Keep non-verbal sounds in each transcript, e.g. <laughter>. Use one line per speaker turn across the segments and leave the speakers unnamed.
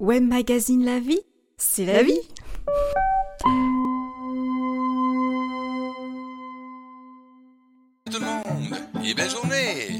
Web Magazine La Vie, c'est la, vie.
Tout le monde, et belle journée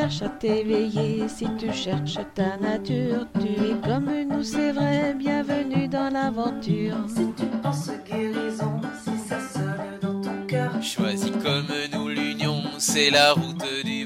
cherches à t'éveiller, si tu cherches ta nature, tu es comme nous, c'est vrai, bienvenue dans l'aventure.
Si tu penses guérison, si ça sonne dans ton cœur.
Choisis comme nous l'union, c'est la route du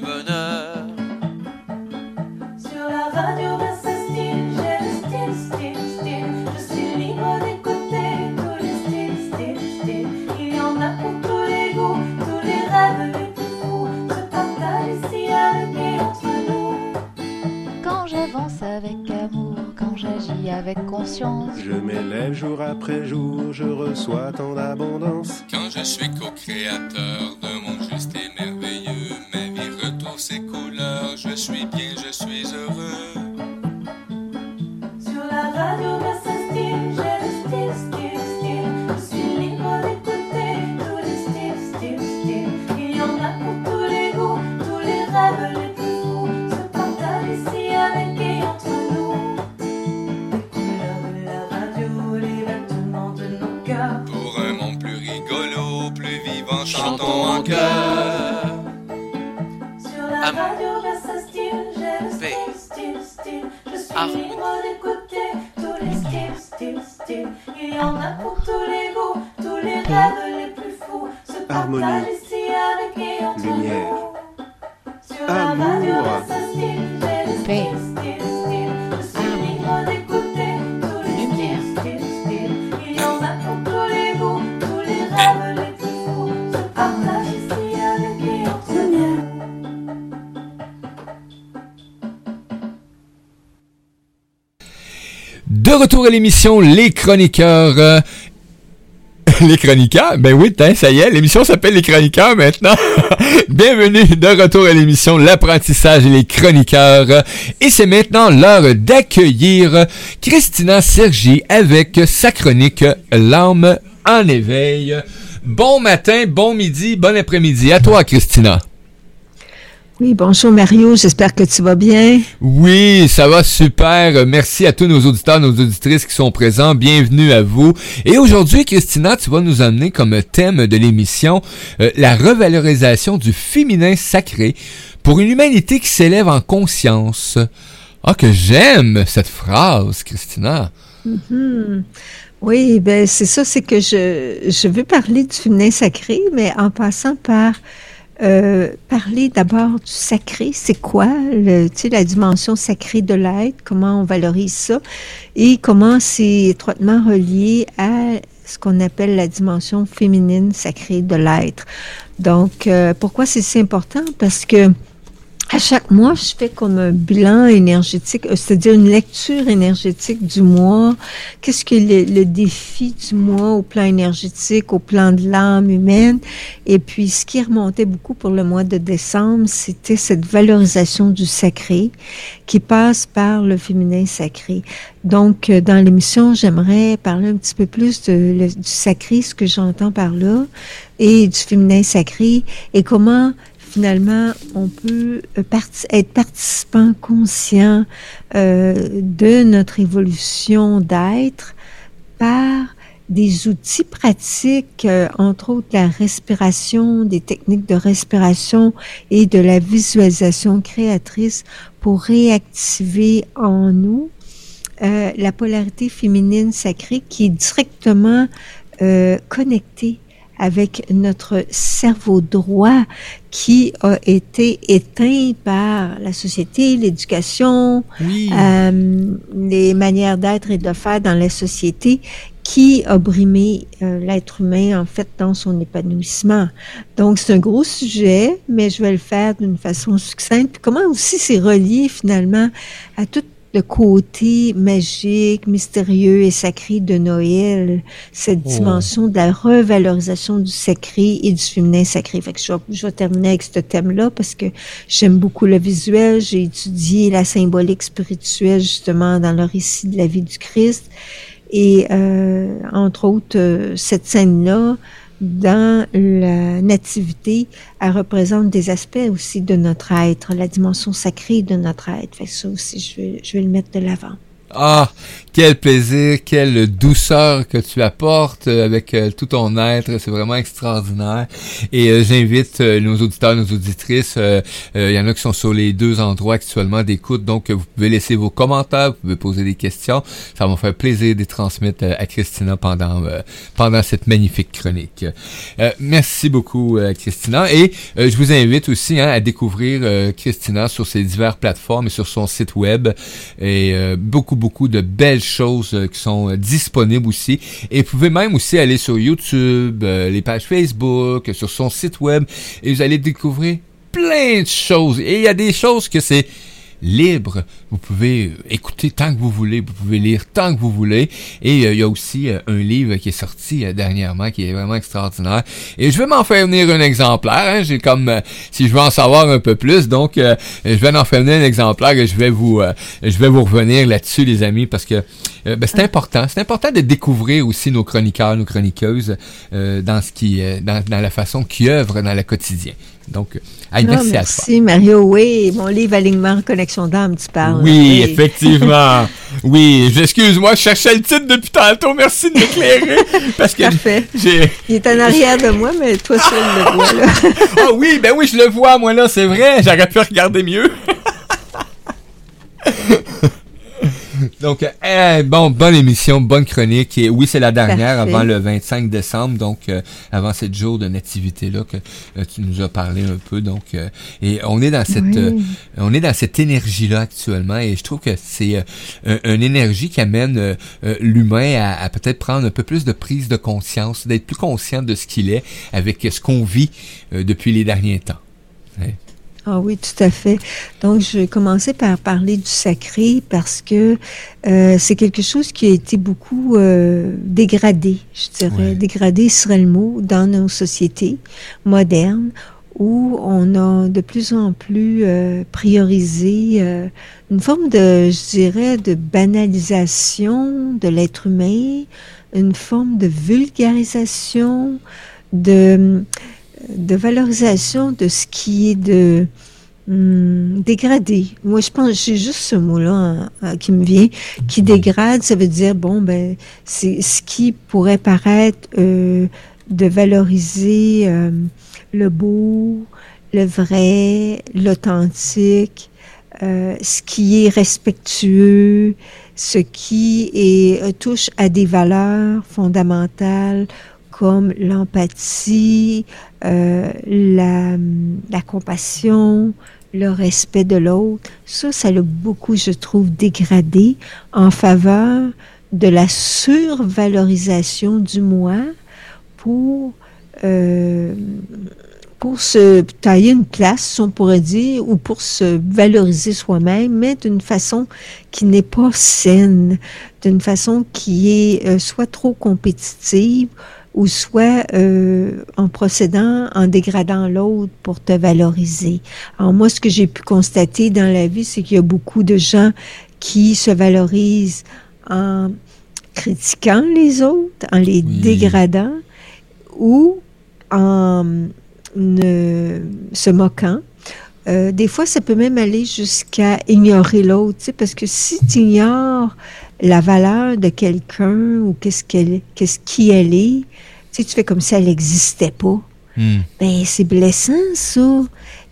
avec
conscience,
Je m'élève jour après jour, je reçois tant d'abondance.
Quand je suis co-créateur d'un monde juste et merveilleux, ma vie retrouve ses couleurs, je suis bien, je suis heureux. Chantons en chœur.
Sur la radio, bah, ça style, j'ai le style, style, style. Je suis libre d'écouter tous les styles, styles, styles. Il y en a pour tous les goûts, tous les rêves les plus fous. Se
Harmonie.
partagent ici avec et entre
Lumière.
L'émission Les Chroniqueurs. euh, <laughs> Les Chroniqueurs? Ben oui, ça y est, l'émission s'appelle Les Chroniqueurs maintenant. <laughs> Bienvenue de retour à l'émission L'apprentissage et les Chroniqueurs. Et c'est maintenant l'heure d'accueillir Christina Sergi avec sa chronique L'âme en éveil. Bon matin, bon midi, bon après-midi. À toi, Christina.
Oui, bonjour Mario, j'espère que tu vas bien.
Oui, ça va super. Merci à tous nos auditeurs, nos auditrices qui sont présents. Bienvenue à vous. Et aujourd'hui, Christina, tu vas nous amener comme thème de l'émission euh, la revalorisation du féminin sacré pour une humanité qui s'élève en conscience. Ah, que j'aime cette phrase, Christina.
Hmm. Oui, ben c'est ça, c'est que je, je veux parler du féminin sacré, mais en passant par euh, parler d'abord du sacré, c'est quoi, le, la dimension sacrée de l'être, comment on valorise ça, et comment c'est étroitement relié à ce qu'on appelle la dimension féminine sacrée de l'être? Donc, euh, pourquoi c'est si important? Parce que à chaque mois, je fais comme un bilan énergétique, euh, c'est-à-dire une lecture énergétique du mois. Qu'est-ce que le, défi du mois au plan énergétique, au plan de l'âme humaine? Et puis, ce qui remontait beaucoup pour le mois de décembre, c'était cette valorisation du sacré qui passe par le féminin sacré. Donc, euh, dans l'émission, j'aimerais parler un petit peu plus du sacré, ce que j'entends par là, et du féminin sacré, et comment finalement, on peut euh, être participant conscient euh, de notre évolution d'être par des outils pratiques, euh, entre autres la respiration, des techniques de respiration et de la visualisation créatrice pour réactiver en nous euh, la polarité féminine sacrée qui est directement euh, connectée avec notre cerveau droit qui a été éteint par la société, l'éducation,
Oui.
euh, les manières d'être et de faire dans la société qui a brimé euh, l'être humain en fait dans son épanouissement. Donc c'est un gros sujet, mais je vais le faire d'une façon succincte. Puis comment aussi c'est relié finalement à toute le côté magique, mystérieux et sacré de Noël, cette
Oh.
dimension de la revalorisation du sacré et du féminin sacré. Fait que je vais, je vais terminer avec ce thème-là parce que j'aime beaucoup le visuel. J'ai étudié la symbolique spirituelle justement dans le récit de la vie du Christ. Et euh, entre autres, euh, cette scène-là, dans la nativité, elle représente des aspects aussi de notre être, la dimension sacrée de notre être. Fait que ça aussi, je vais, je vais le mettre de l'avant.
Ah, quel plaisir, quelle douceur que tu apportes euh, avec euh, tout ton être, c'est vraiment extraordinaire. Et euh, j'invite nos auditeurs, nos auditrices, il y en a qui sont sur les deux endroits actuellement d'écoute, donc vous pouvez laisser vos commentaires, vous pouvez poser des questions. Ça va me faire plaisir de les transmettre à Christina pendant pendant cette magnifique chronique. Merci beaucoup, Christina. Et je vous invite aussi hein, à découvrir Christina sur ses diverses plateformes et sur son site web. Et beaucoup, beaucoup de belles choses euh, qui sont euh, disponibles aussi. Et vous pouvez même aussi aller sur YouTube, euh, les pages Facebook, sur son site web. Et vous allez découvrir plein de choses. Et il y a des choses que c'est libre. Vous pouvez euh, écouter tant que vous voulez, vous pouvez lire tant que vous voulez. Et euh, il y a aussi euh, un livre qui est sorti euh, dernièrement qui est vraiment extraordinaire. Et je vais m'en faire venir un exemplaire. hein. J'ai comme si je veux en savoir un peu plus, donc je vais en faire venir un exemplaire et je vais vous je vais vous revenir là-dessus, les amis, parce que ben, c'est important. C'est important de découvrir aussi nos chroniqueurs, nos chroniqueuses euh, dans ce qui dans, dans la façon qu'ils œuvrent dans le quotidien. Donc, merci, à toi.
merci, Mario. Oui, mon livre Alignement, Connexion d'âme, tu parles.
Oui, effectivement. <laughs> Oui, excuse-moi, je cherchais le titre depuis tantôt. Merci de m'éclairer. Parce que
Parfait. Il est en arrière de moi, mais toi seul le vois, là. <laughs>
Ah oui, ben oui, je le vois, moi là, c'est vrai. J'aurais pu regarder mieux. <laughs> <laughs> Donc, euh, bon, bonne émission, bonne chronique. Et oui, c'est la dernière
Parfait.
avant le 25 décembre, donc euh, avant cette jour de nativité-là que euh, tu nous as parlé un peu. Donc, euh, et on est dans cette,
Oui.
euh, on est dans cette énergie-là actuellement, et je trouve que c'est un- une énergie qui amène l'humain à, à peut-être prendre un peu plus de prise de conscience, d'être plus conscient de ce qu'il est avec ce qu'on vit depuis les derniers temps.
Ah oui, tout à fait. Donc, je vais commencer par parler du sacré parce que euh, c'est quelque chose qui a été beaucoup euh, dégradé, je dirais.
Ouais.
Dégradé serait le mot dans nos sociétés modernes où on a de plus en plus euh, priorisé euh, une forme de, je dirais, de banalisation de l'être humain, une forme de vulgarisation, de de valorisation de ce qui est de hum, dégradé. Moi, je pense, j'ai juste ce mot-là hein, qui me vient, qui dégrade, ça veut dire, bon, ben, c'est ce qui pourrait paraître euh, de valoriser euh, le beau, le vrai, l'authentique, euh, ce qui est respectueux, ce qui est, euh, touche à des valeurs fondamentales comme l'empathie, euh, la, la compassion, le respect de l'autre. Ça, ça l'a beaucoup, je trouve, dégradé en faveur de la survalorisation du moi pour, euh, pour se tailler une place, on pourrait dire, ou pour se valoriser soi-même, mais d'une façon qui n'est pas saine, d'une façon qui est euh, soit trop compétitive ou soit euh, en procédant, en dégradant l'autre pour te valoriser. Alors moi, ce que j'ai pu constater dans la vie, c'est qu'il y a beaucoup de gens qui se valorisent en critiquant les autres, en les
Oui.
dégradant ou en ne se moquant. Euh, des fois, ça peut même aller jusqu'à ignorer l'autre, tu sais, parce que si tu ignores la valeur de quelqu'un ou qu'est-ce qu'elle, qu'est-ce qui elle est, tu sais, tu fais comme si elle n'existait pas.
Hmm.
Ben, c'est blessant, ça.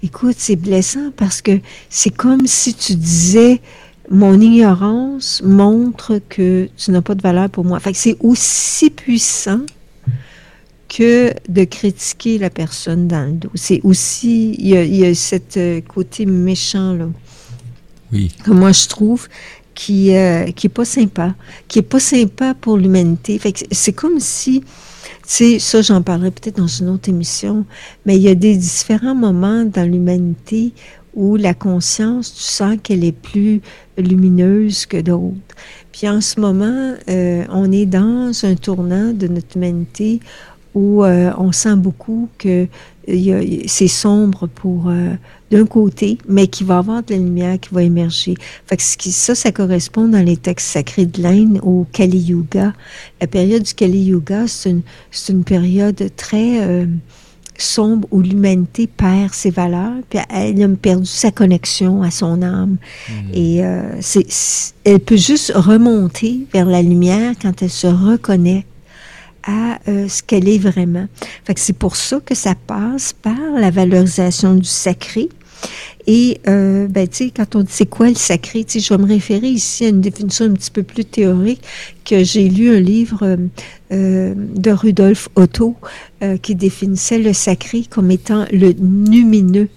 Écoute, c'est blessant parce que c'est comme si tu disais mon ignorance montre que tu n'as pas de valeur pour moi. Fait que c'est aussi puissant que de critiquer la personne dans le dos. C'est aussi, il y a, il y a cet euh, côté méchant, là
Oui.
que moi je trouve qui euh, qui est pas sympa, qui est pas sympa pour l'humanité. C'est comme si sais ça j'en parlerai peut-être dans une autre émission, mais il y a des différents moments dans l'humanité où la conscience, tu sens qu'elle est plus lumineuse que d'autres. Puis en ce moment, euh, on est dans un tournant de notre humanité où euh, on sent beaucoup que a- c'est sombre pour euh, d'un côté, mais qu'il va y avoir de la lumière qui va émerger. Fait que ce qui- ça, ça correspond dans les textes sacrés de l'Inde au Kali Yuga. La période du Kali Yuga, c'est une, c'est une période très euh, sombre où l'humanité perd ses valeurs, puis elle a perdu sa connexion à son âme. Et euh, elle peut juste remonter vers la lumière quand elle se reconnecte à euh, ce qu'elle est vraiment. Fait que c'est pour ça que ça passe par la valorisation du sacré. Et, euh, ben, tu sais, quand on dit c'est quoi le sacré, tu sais, je vais me référer ici à une définition un petit peu plus théorique que j'ai lu un livre euh, euh, de Rudolf Otto euh, qui définissait le sacré comme étant le numineux.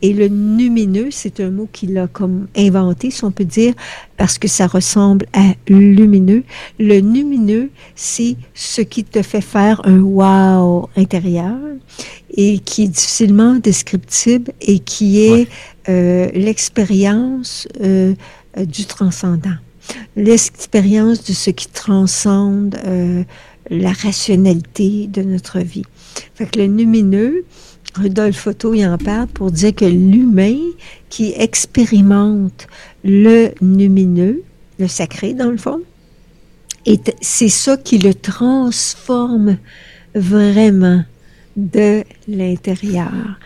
Et le numineux, c'est un mot qu'il a comme inventé, si on peut dire, parce que ça ressemble à lumineux. Le lumineux, c'est ce qui te fait faire un wow intérieur et qui est difficilement descriptible et qui est
Ouais.
euh, l'expérience euh, euh, du transcendant, l'expérience de ce qui transcende euh, la rationalité de notre vie. Fait que le lumineux, Rudolf Otto y en parle pour dire que l'humain qui expérimente le lumineux, le sacré dans le fond, c'est ça qui le transforme vraiment de l'intérieur.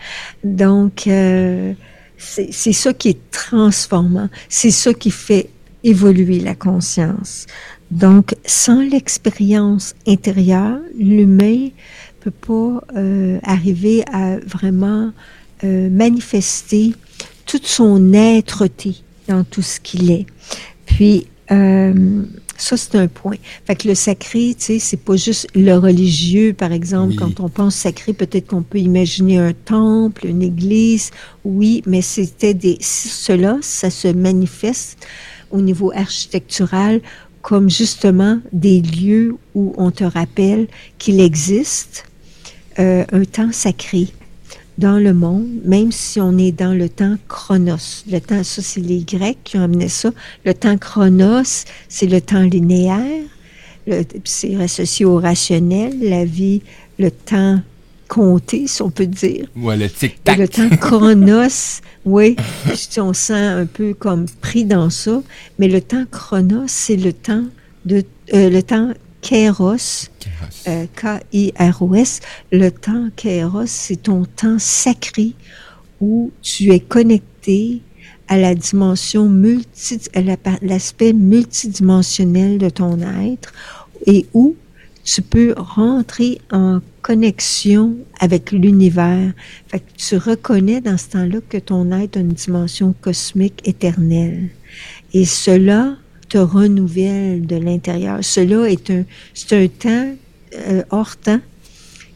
Donc, euh, c'est ça qui est transformant. C'est ça qui fait évoluer la conscience. Donc, sans l'expérience intérieure, l'humain peut pas euh, arriver à vraiment euh, manifester toute son être-té dans tout ce qu'il est. Puis, euh, ça, c'est un point. Fait que le sacré, tu sais, c'est pas juste le religieux, par exemple.
Oui.
Quand on pense sacré, peut-être qu'on peut imaginer un temple, une église. Oui, mais c'était des... Cela, ça se manifeste au niveau architectural comme justement des lieux où on te rappelle qu'il existe euh, un temps sacré dans le monde, même si on est dans le temps chronos. Le temps, ça, c'est les Grecs qui ont amené ça. Le temps chronos, c'est le temps linéaire. Le- C'est associé au rationnel, la vie, le temps compté, si on peut dire.
Ouais, le tic-tac.
le temps chronos, <laughs> oui, si on sent un peu comme pris dans ça, mais le temps chronos, c'est le temps de euh, le temps kairos, euh, K-I-R-O-S. Le temps kairos, c'est ton temps sacré où tu es connecté à la dimension multi, l'aspect multidimensionnel de ton être et où tu peux rentrer en connexion avec l'univers. Fait que tu reconnais dans ce temps-là que ton être a une dimension cosmique éternelle. Et cela te renouvelle de l'intérieur. Cela est un, c'est un temps euh, hors temps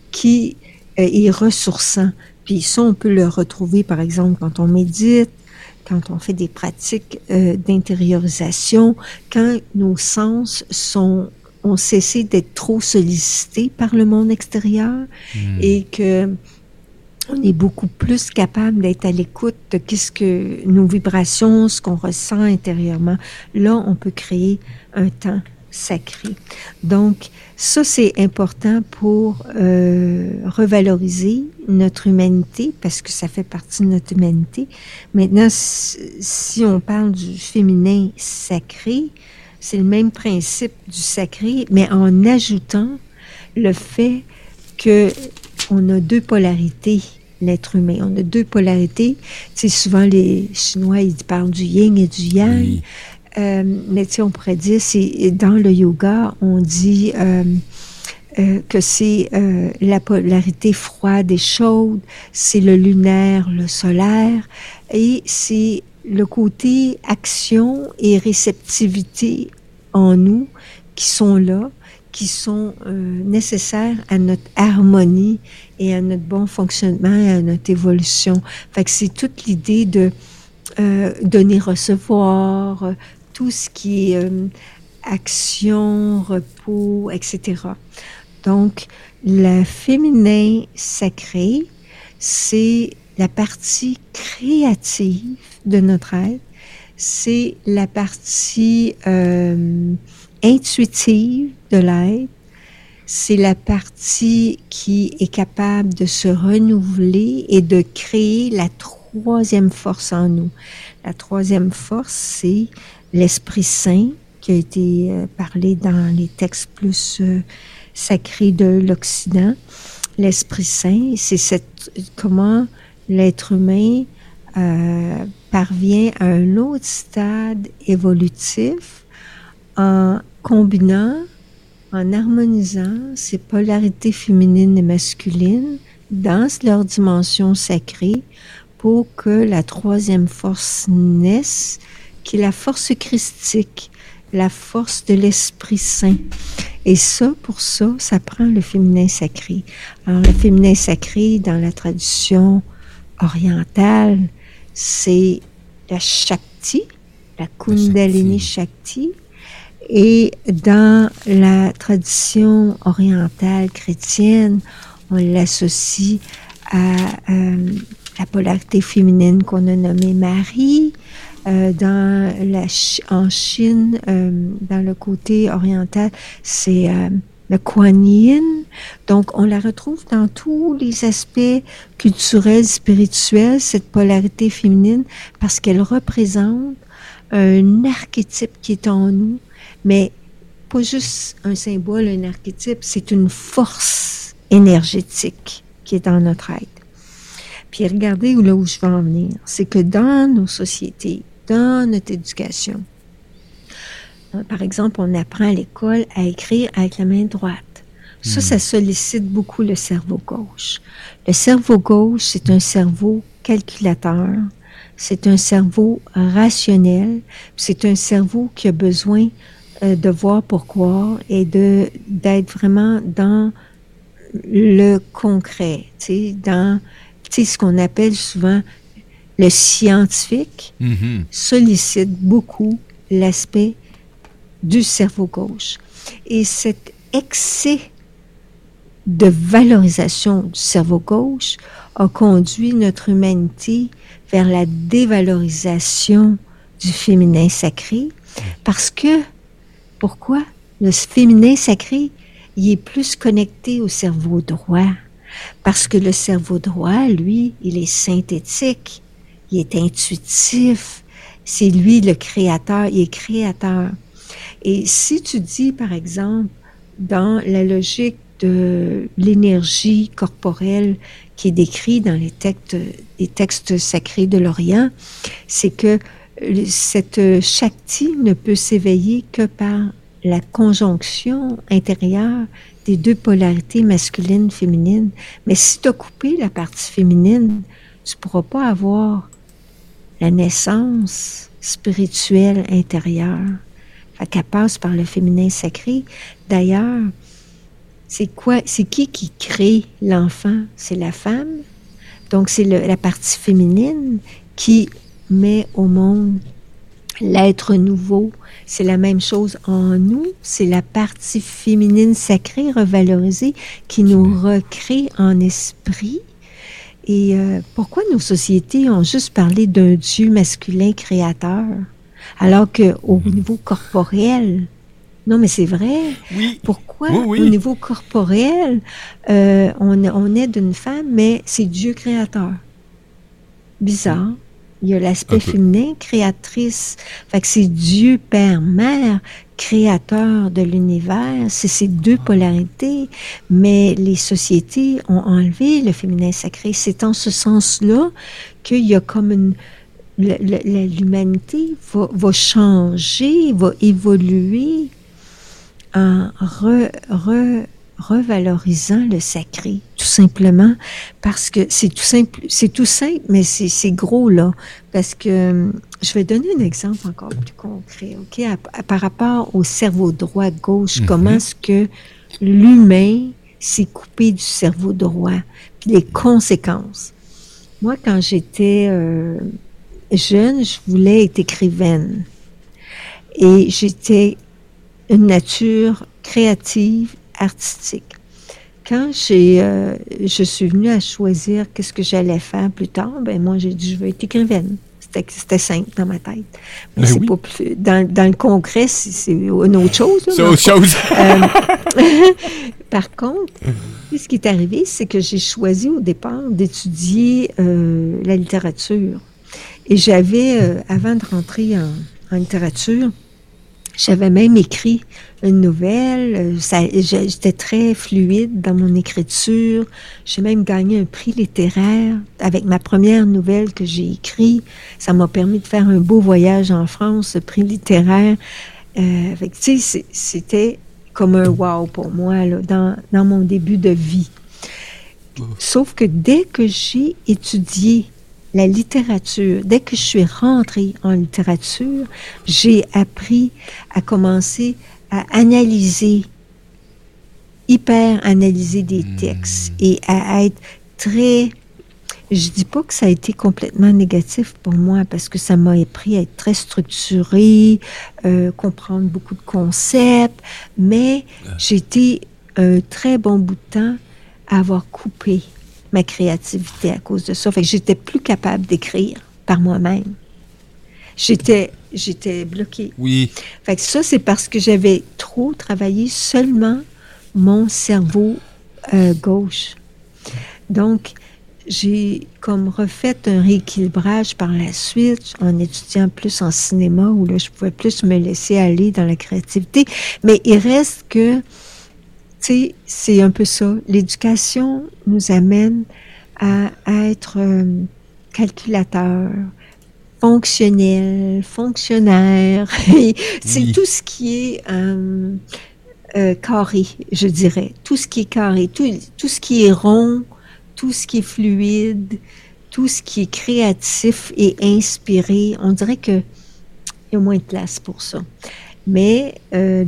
qui euh, est ressourçant. Puis ça, on peut le retrouver, par exemple, quand on médite, quand on fait des pratiques euh, d'intériorisation, quand nos sens sont ont cessé d'être trop sollicités par le monde extérieur
Hmm.
et que on est beaucoup plus capable d'être à l'écoute de qu'est-ce que nos vibrations, ce qu'on ressent intérieurement. Là, on peut créer un temps sacré. Donc, ça, c'est important pour euh, revaloriser notre humanité parce que ça fait partie de notre humanité. Maintenant, si, on parle du féminin sacré, c'est le même principe du sacré, mais en ajoutant le fait que on a deux polarités, l'être humain. On a deux polarités. Tu sais, souvent, les Chinois, ils parlent du yin et du yang.
Oui.
Euh, mais tu sais, on pourrait dire, c'est dans le yoga, on dit euh, euh, que c'est euh, la polarité froide et chaude, c'est le lunaire, le solaire, et c'est le côté action et réceptivité en nous qui sont là, qui sont euh, nécessaires à notre harmonie et à notre bon fonctionnement et à notre évolution. Fait que c'est toute l'idée de euh, donner-recevoir, euh, tout ce qui est euh, action, repos, etc. Donc, le féminin sacré, c'est la partie créative de notre être, c'est la partie euh, intuitive de l'être, c'est la partie qui est capable de se renouveler et de créer la troisième force en nous. La troisième force, c'est l'Esprit Saint qui a été euh, parlé dans les textes plus euh, sacrés de l'Occident. L'Esprit Saint, c'est cette comment l'être humain euh, parvient à un autre stade évolutif en combinant, en harmonisant ces polarités féminines et masculines dans leur dimension sacrée pour que la troisième force naisse, qui est la force christique, la force de l'Esprit Saint. Et ça, pour ça, ça prend le féminin sacré. Alors, le féminin sacré, dans la tradition orientale, c'est la Shakti, la Kundalini Shakti. Et dans la tradition orientale chrétienne, on l'associe à euh, la polarité féminine qu'on a nommée Marie. Euh, dans la, en Chine, euh, dans le côté oriental, c'est euh, le Kuan Yin. Donc, on la retrouve dans tous les aspects culturels, spirituels, cette polarité féminine, parce qu'elle représente un archétype qui est en nous, mais pas juste un symbole, un archétype, c'est une force énergétique qui est dans notre être. Puis regardez où, là où je veux en venir, c'est que dans nos sociétés, dans notre éducation, euh, par exemple, on apprend à l'école à écrire avec la main droite. Ça, ça sollicite beaucoup le cerveau gauche. Le cerveau gauche, c'est un cerveau calculateur, c'est un cerveau rationnel, c'est un cerveau qui a besoin euh, de voir pourquoi et de d'être vraiment dans le concret, tu sais, dans tu sais, ce qu'on appelle souvent le scientifique
Mhm.
sollicite beaucoup l'aspect du cerveau gauche. Et cet excès de valorisation du cerveau gauche a conduit notre humanité vers la dévalorisation du féminin sacré parce que, pourquoi? Le féminin sacré, il est plus connecté au cerveau droit? Parce que le cerveau droit, lui, il est synthétique, il est intuitif, c'est lui le créateur, il est créateur. Et si tu dis, par exemple, dans la logique de l'énergie corporelle qui est décrite dans les textes, les textes sacrés de l'Orient, c'est que cette Shakti ne peut s'éveiller que par la conjonction intérieure des deux polarités masculines, féminines. Mais si tu as coupé la partie féminine, tu ne pourras pas avoir la naissance spirituelle intérieure. Fait qu'elle passe par le féminin sacré. D'ailleurs, c'est quoi, c'est qui qui crée l'enfant? C'est la femme. Donc, c'est la partie féminine qui met au monde l'être nouveau. C'est la même chose en nous. C'est la partie féminine sacrée revalorisée qui nous recrée en esprit. Et euh, pourquoi nos sociétés ont juste parlé d'un Dieu masculin créateur, alors que au niveau corporel, non mais c'est vrai.
Oui.
Pourquoi
Oui, oui.
au niveau corporel, euh, on, on est d'une femme, mais c'est Dieu créateur? Bizarre. Il y a l'aspect féminin, créatrice. Fait que c'est Dieu, Père, Mère, créateur de l'univers. C'est ces deux polarités. Mais les sociétés ont enlevé le féminin sacré. C'est en ce sens-là qu'il y a comme une... L'humanité va, va changer, va évoluer en re- re- revalorisant le sacré, tout simplement, parce que c'est tout simple, c'est tout simple, mais c'est gros là, parce que hum, je vais donner un exemple encore plus concret, ok, à- à- par rapport au cerveau droit gauche,
Mhm.
comment est-ce que l'humain s'est coupé du cerveau droit, puis les conséquences. Moi, quand j'étais euh, jeune, je voulais être écrivaine. Et j'étais une nature créative, artistique. quand j'ai, euh, je suis venue à choisir qu'est-ce que j'allais faire plus tard, ben moi j'ai dit je veux être écrivaine. C'était, simple dans ma tête. Mais
Ben
c'est
oui.
pas plus, dans, dans le concret, c'est, une autre chose.
C'est autre chose.
euh, <laughs> par contre, ce qui est arrivé, c'est que j'ai choisi au départ d'étudier euh, la littérature. Et j'avais, euh, avant de rentrer en, en littérature, j'avais même écrit une nouvelle. euh, j'étais très fluide dans mon écriture. J'ai même gagné un prix littéraire avec ma première nouvelle que j'ai écrite. Ça m'a permis de faire un beau voyage en France, ce prix littéraire. Euh, c'était comme un wow pour moi là, dans, dans mon début de vie. Sauf que dès que j'ai étudié la littérature, dès que je suis rentrée en littérature, j'ai appris à commencer à analyser, hyper analyser des textes et à être très je dis pas que ça a été complètement négatif pour moi parce que ça m'a appris à être très structuré, euh, comprendre beaucoup de concepts, mais j'ai été un très bon bout de temps à avoir coupé ma créativité à cause de ça. Fait que j'étais plus capable d'écrire par moi-même. J'étais, j'étais bloquée.
Oui.
Fait que ça, c'est parce que j'avais trop travaillé seulement mon cerveau euh, gauche. Donc, j'ai comme refait un rééquilibrage par la suite en étudiant plus en cinéma où là, je pouvais plus me laisser aller dans la créativité. Mais il reste que, sais, c'est un peu ça. L'éducation nous amène à, à être euh, calculateur, fonctionnel, fonctionnaire. <laughs> c'est
Oui.
tout ce qui est euh, euh, carré, je dirais. Tout ce qui est carré, tout, tout ce qui est rond, tout ce qui est fluide, tout ce qui est créatif et inspiré. On dirait que il y a moins de place pour ça. Mais euh,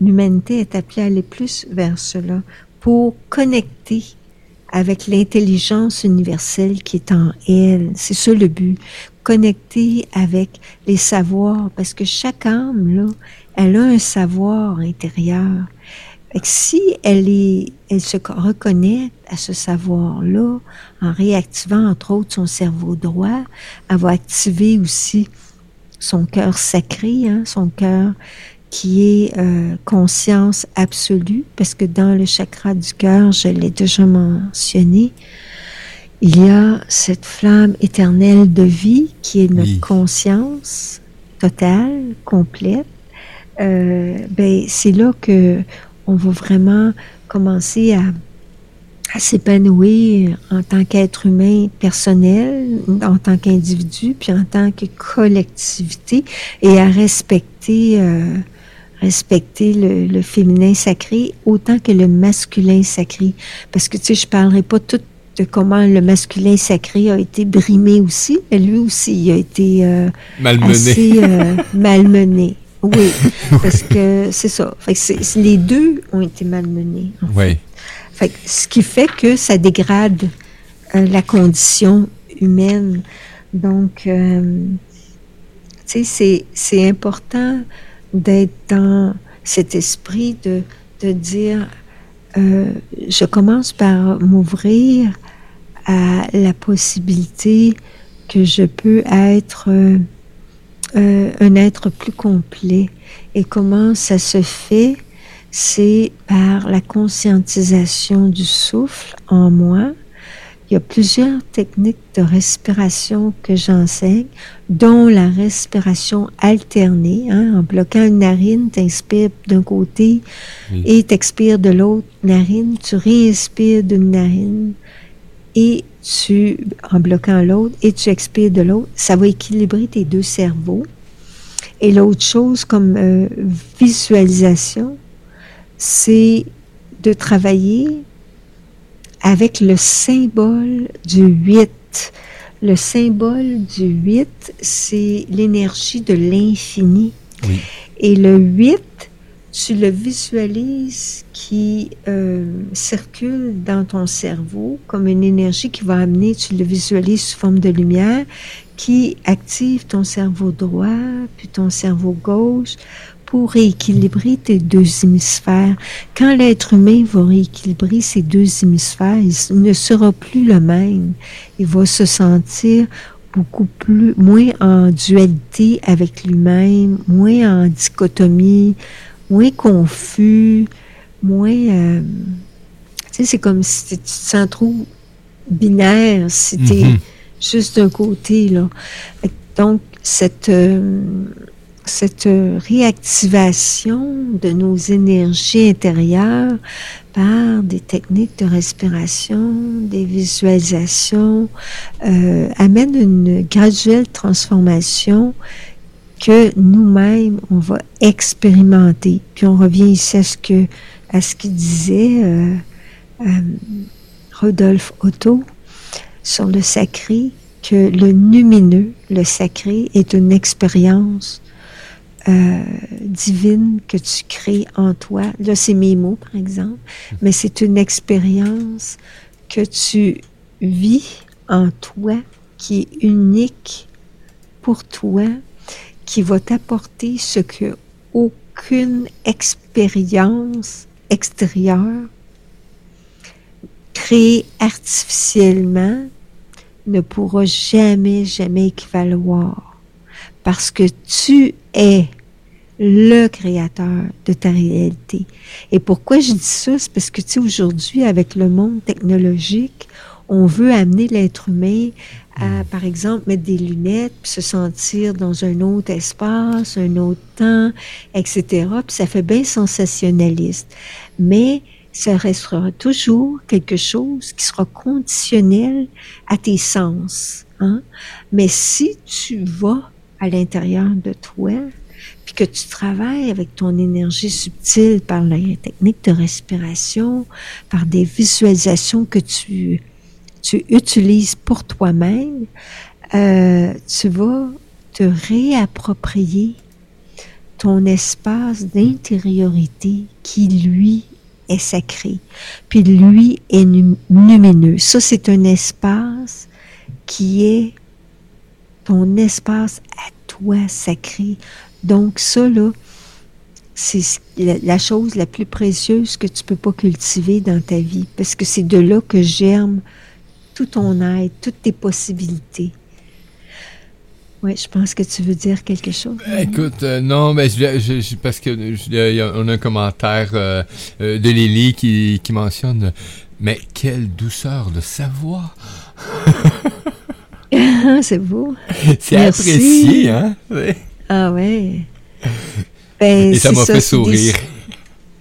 l'humanité est appelée à aller plus vers cela pour connecter avec l'intelligence universelle qui est en elle. C'est ça le but. Connecter avec les savoirs, parce que chaque âme, là, elle a un savoir intérieur. Fait si elle, est, elle se co- reconnecte à ce savoir-là, en réactivant entre autres son cerveau droit, elle va activer aussi son cœur sacré, hein, son cœur qui est euh, conscience absolue, parce que dans le chakra du cœur, je l'ai déjà mentionné, il y a cette flamme éternelle de vie qui est notre
Oui.
conscience totale, complète. Euh, ben, c'est là que on va vraiment commencer à, à s'épanouir en tant qu'être humain personnel, en tant qu'individu, puis en tant que collectivité, et à respecter, euh, respecter le, le féminin sacré autant que le masculin sacré. Parce que, tu sais, je parlerai pas tout de comment le masculin sacré a été brimé aussi, mais lui aussi, il a été euh,
Malmené.
assez euh, <laughs> malmené. Oui, parce que c'est ça. Fait que c'est- c'est- les deux ont été malmenés. en.
Oui.
Fait que ce qui fait que ça dégrade euh, la condition humaine. Donc, euh, c'est important d'être dans cet esprit de, de dire, euh, je commence par m'ouvrir à la possibilité que je peux être euh, euh, un être plus complet. Et comment ça se fait? C'est par la conscientisation du souffle en moi. Il y a plusieurs techniques de respiration que j'enseigne, dont la respiration alternée. hein. en bloquant une narine, tu inspires d'un côté
Oui.
et tu expires de l'autre narine. Tu réinspires d'une narine et tu, en bloquant l'autre, et tu expires de l'autre. Ça va équilibrer tes deux cerveaux. Et l'autre chose comme euh, visualisation, c'est de travailler avec le symbole du 8. Le symbole du 8, c'est l'énergie de l'infini.
Oui.
Et le 8, tu le visualises qui euh, circule dans ton cerveau comme une énergie qui va amener, tu le visualises sous forme de lumière, qui active ton cerveau droit, puis ton cerveau gauche, pour rééquilibrer tes deux hémisphères. Quand l'être humain va rééquilibrer ses deux hémisphères, il ne sera plus le même. Il va se sentir beaucoup plus, moins en dualité avec lui-même, moins en dichotomie, moins confus, moins... euh, tu sais, c'est comme si tu te sens trop binaire, si t'es
Mhm.
juste d'un côté, là. Donc, cette, euh, cette réactivation de nos énergies intérieures par des techniques de respiration, des visualisations, euh, amène une graduelle transformation que nous-mêmes, on va expérimenter. Puis on revient ici à ce que à ce qu'il disait euh, euh, Rodolphe Otto sur le sacré, que le lumineux, le sacré, est une expérience euh, divine que tu crées en toi. Là, c'est mes mots, par exemple, mais c'est une expérience que tu vis en toi, qui est unique pour toi, qui va t'apporter ce que aucune expérience extérieure créée artificiellement ne pourra jamais, jamais équivaloir. Parce que tu es le créateur de ta réalité. Et pourquoi je dis ça? C'est parce que, tu sais, aujourd'hui, avec le monde technologique, on veut amener l'être humain à, par exemple, mettre des lunettes, puis se sentir dans un autre espace, un autre temps, etc. Puis ça fait bien sensationnaliste. Mais ça restera toujours quelque chose qui sera conditionnel à tes sens. Hein? Mais si tu vas à l'intérieur de toi, puis que tu travailles avec ton énergie subtile par la technique de respiration, par des visualisations que tu, tu utilises pour toi-même, euh, tu vas te réapproprier ton espace d'intériorité qui, lui, est sacré, puis lui est lumineux. Ça, c'est un espace qui est ton espace à toi sacré. Donc ça, là, c'est ce- la, chose la plus précieuse que tu peux pas cultiver dans ta vie, parce que c'est de là que germe tout ton être, toutes tes possibilités. Oui, je pense que tu veux dire quelque chose.
Écoute, euh, non, mais je, je- je- parce que y a- on a un commentaire euh, euh, de Lily qui, qui mentionne Mais quelle douceur de sa voix! <laughs>
C'est beau. <laughs>
C'est apprécié, hein?
Ah ouais. <laughs> Ben,
Et ça m'a fait sourire. <laughs>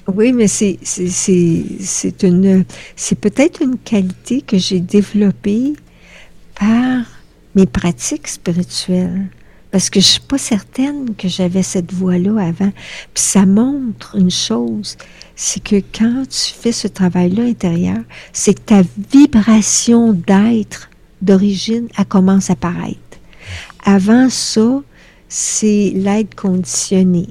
Oui, mais c'est c'est une c'est peut-être une qualité que j'ai développée par mes pratiques spirituelles parce que je suis pas certaine que j'avais cette voix-là avant. Puis ça montre une chose, c'est que quand tu fais ce travail-là intérieur, c'est que ta vibration d'être d'origine, elle commence à paraître. Avant ça, c'est l'aide conditionnée.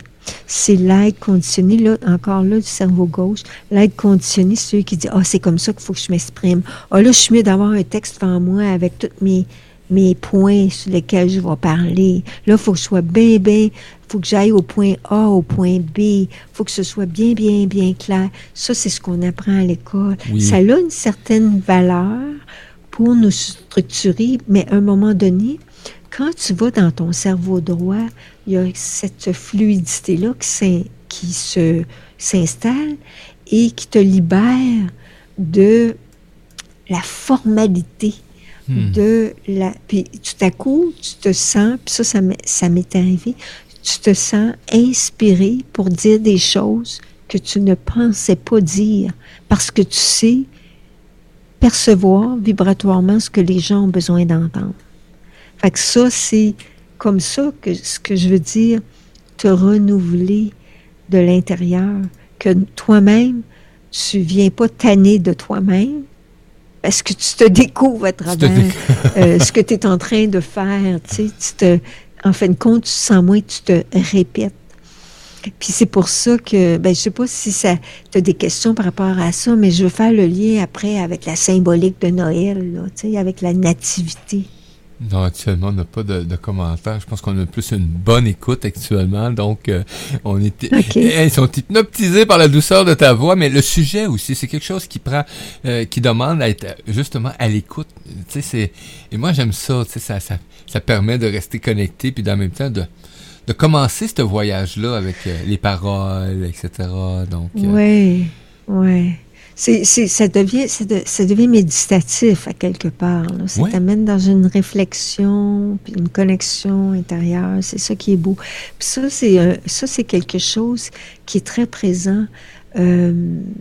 C'est l'aide conditionnée, là, encore là, du cerveau gauche. L'aide conditionnée, c'est celui qui dit, ah, c'est comme ça qu'il faut que je m'exprime. Ah, là, je suis mieux d'avoir un texte devant moi avec tous mes, mes points sur lesquels je vais parler. Là, il faut que je sois bien, bien, faut que j'aille au point A, au point B. faut que ce soit bien, bien, bien clair. Ça, c'est ce qu'on apprend à l'école.
Oui.
Ça a une certaine valeur pour nous structurer, mais à un moment donné, quand tu vas dans ton cerveau droit, il y a cette fluidité-là qui, s'in- qui se, s'installe et qui te libère de la formalité
Hmm.
de la... Puis tout à coup, tu te sens, puis ça, ça m'est, ça m'est arrivé, tu te sens inspiré pour dire des choses que tu ne pensais pas dire parce que tu sais percevoir vibratoirement ce que les gens ont besoin d'entendre. Fait que ça, c'est comme ça que ce que je veux dire, te renouveler de l'intérieur, que toi-même, tu viens pas tanner de toi-même, parce que tu te découvres à travers euh, ce que tu es en train de faire. Tu sais, tu te, en fin de compte, tu sens moins, tu te répètes. Puis c'est pour ça que, ben, je sais pas si ça, tu as des questions par rapport à ça, mais je veux faire le lien après avec la symbolique de Noël, là, tu sais, avec la nativité.
Non, actuellement, on n'a pas de, de commentaires. Je pense qu'on a plus une bonne écoute actuellement. Donc, euh, on <laughs>
Ok.
Eh, ils sont hypnotisés par la douceur de ta voix, mais le sujet aussi, c'est quelque chose qui prend, euh, qui demande à être justement à l'écoute. Tu sais, c'est, et moi j'aime ça. Tu sais, ça, ça, ça permet de rester connecté, puis en même temps de, de commencer ce voyage-là avec euh, les paroles, etc. Donc, euh,
Oui, oui. C'est, c'est, ça, devient, ça, de- ça devient méditatif à quelque part. là. Ça
Ouais.
t'amène dans une réflexion, puis une connexion intérieure. C'est ça qui est beau. Puis ça, c'est, ça, c'est quelque chose qui est très présent euh,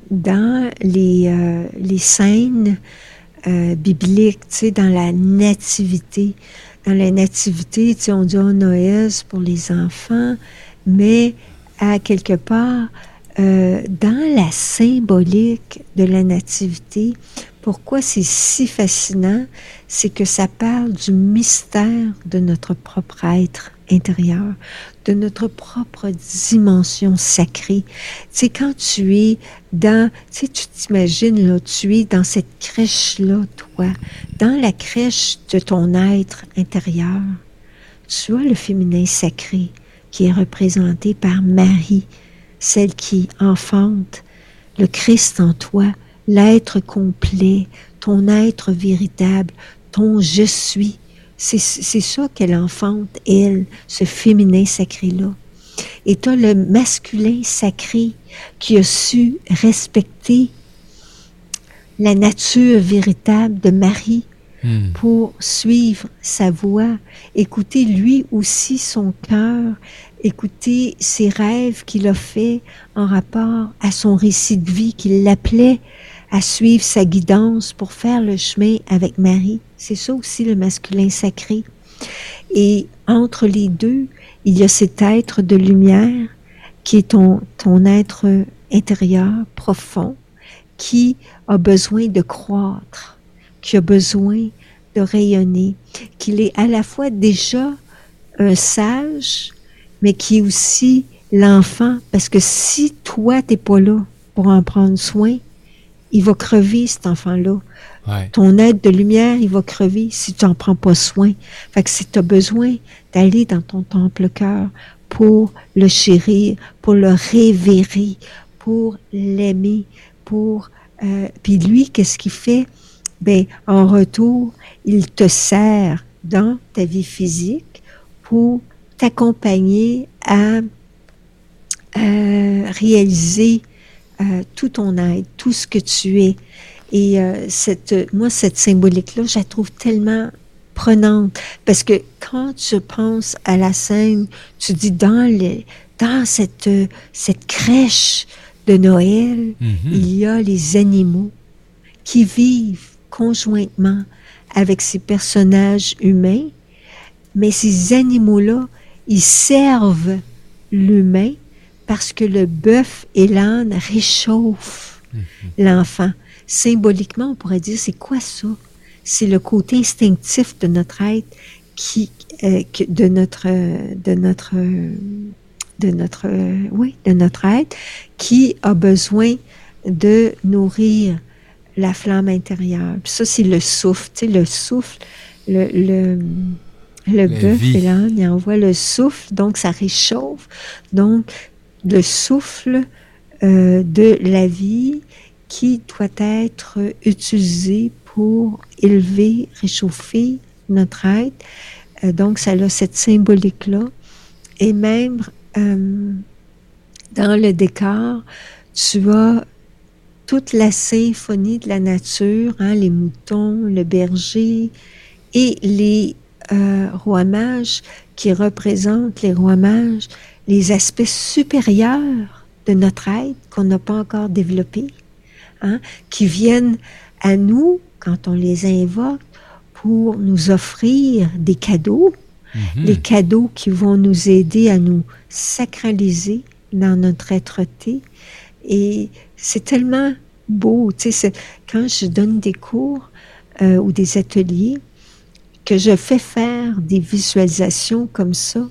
dans les, euh, les scènes euh, bibliques, tu sais, dans la nativité. Dans la nativité, tu sais, on dit oh, Noël, pour les enfants, mais à quelque part, euh, dans la symbolique de la nativité, pourquoi c'est si fascinant, c'est que ça parle du mystère de notre propre être intérieur, de notre propre dimension sacrée. Tu sais, quand tu es dans, tu sais, tu t'imagines, là, tu es dans cette crèche-là, toi, dans la crèche de ton être intérieur, tu as le féminin sacré qui est représenté par Marie, celle qui enfante le Christ en toi, l'être complet, ton être véritable, ton je suis. C'est c'est ça qu'elle enfante, elle, ce féminin sacré-là. Et tu as le masculin sacré qui a su respecter la nature véritable de Marie
hmm.
pour suivre sa voie, écouter lui aussi son cœur, écouter ses rêves qu'il a fait en rapport à son récit de vie, qu'il l'appelait à suivre sa guidance pour faire le chemin avec Marie. C'est ça aussi le masculin sacré. Et entre les deux, il y a cet être de lumière qui est ton, ton être intérieur profond, qui a besoin de croître, qui a besoin de rayonner, qu'il est à la fois déjà un sage, mais qui est aussi l'enfant, parce que si toi, t'es pas là pour en prendre soin, il va crever, cet enfant-là.
Ouais.
Ton être de lumière, il va crever si tu n'en prends pas soin. Fait que si tu as besoin d'aller dans ton temple cœur pour le chérir, pour le révérer, pour l'aimer, pour... Euh, puis lui, qu'est-ce qu'il fait? Ben, en retour, il te sert dans ta vie physique pour t'accompagner à euh, réaliser euh, tout ton être, tout ce que tu es. Et euh, cette, moi, cette symbolique-là, je la trouve tellement prenante. Parce que quand tu penses à la scène, tu dis dans, les, dans cette, cette crèche de Noël,
Mhm.
il y a les animaux qui vivent conjointement avec ces personnages humains, mais ces animaux-là, ils servent l'humain parce que le bœuf et l'âne réchauffent l'enfant. Symboliquement, on pourrait dire, c'est quoi ça? C'est le côté instinctif de notre être qui, euh, que- de notre, de notre, de notre, euh, oui, de notre être qui a besoin de nourrir la flamme intérieure. Puis ça, c'est le souffle, tu sais, le souffle, le, le, le bœuf et l'âne, il envoie le souffle, donc ça réchauffe. Donc, le souffle euh, de la vie qui doit être utilisé pour élever, réchauffer notre être. Euh, donc, ça a cette symbolique-là. Et même euh, dans le décor, tu as toute la symphonie de la nature, hein, les moutons, le berger et les euh, rois mages qui représentent les rois mages, les aspects supérieurs de notre être qu'on n'a pas encore développés, hein, qui viennent à nous quand on les invoque pour nous offrir des cadeaux,
Mhm.
les cadeaux qui vont nous aider à nous sacraliser dans notre être-té. Et c'est tellement beau. Tu sais, quand je donne des cours euh, ou des ateliers, que je fais faire des visualisations comme ça,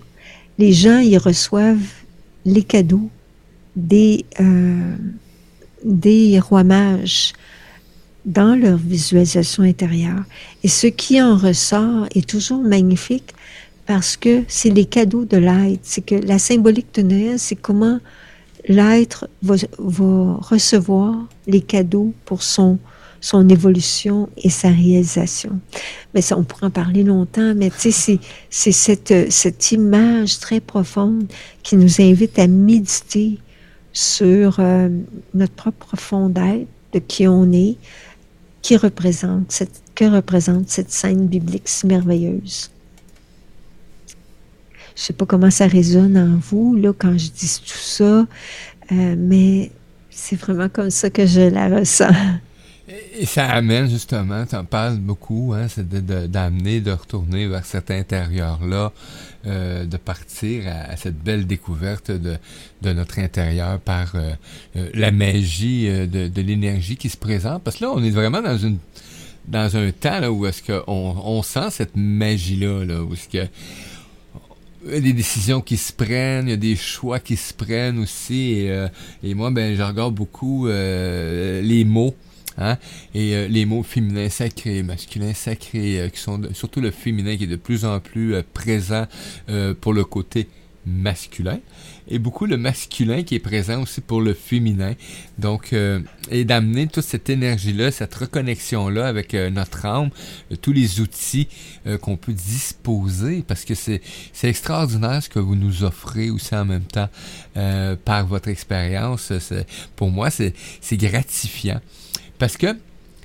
les gens, ils reçoivent les cadeaux des, euh, des rois mages dans leur visualisation intérieure. Et ce qui en ressort est toujours magnifique parce que c'est les cadeaux de l'être. C'est que la symbolique de Noël, c'est comment l'être va, va recevoir les cadeaux pour son, son évolution et sa réalisation. Mais ça, on pourra en parler longtemps, mais tu sais, c'est, cette, cette image très profonde qui nous invite à méditer sur euh, notre propre fond d'être, de qui on est, qui représente cette, que représente cette scène biblique si merveilleuse. Je sais pas comment ça résonne en vous, là, quand je dis tout ça, euh, mais c'est vraiment comme ça que je la ressens.
Et, ça amène justement, tu en parles beaucoup, hein, c'est de- de- d'amener, de, retourner vers cet intérieur-là, euh, de partir à, cette belle découverte de, de notre intérieur par euh, euh, la magie de, de l'énergie qui se présente. Parce que là, on est vraiment dans une dans un temps là, où est-ce qu'on on sent cette magie-là, là, où est-ce que il y a des décisions qui se prennent, il y a des choix qui se prennent aussi. Et, et moi, ben, je regarde beaucoup les mots. Hein? Et euh, les mots féminins sacrés, masculins sacrés, euh, qui sont surtout le féminin qui est de plus en plus euh, présent pour le côté masculin, et beaucoup le masculin qui est présent aussi pour le féminin. Donc, et d'amener toute cette énergie-là, cette reconnexion-là avec notre âme, tous les outils qu'on peut disposer, parce que c'est extraordinaire ce que vous nous offrez aussi en même temps par votre expérience. Pour moi, c'est gratifiant. Parce que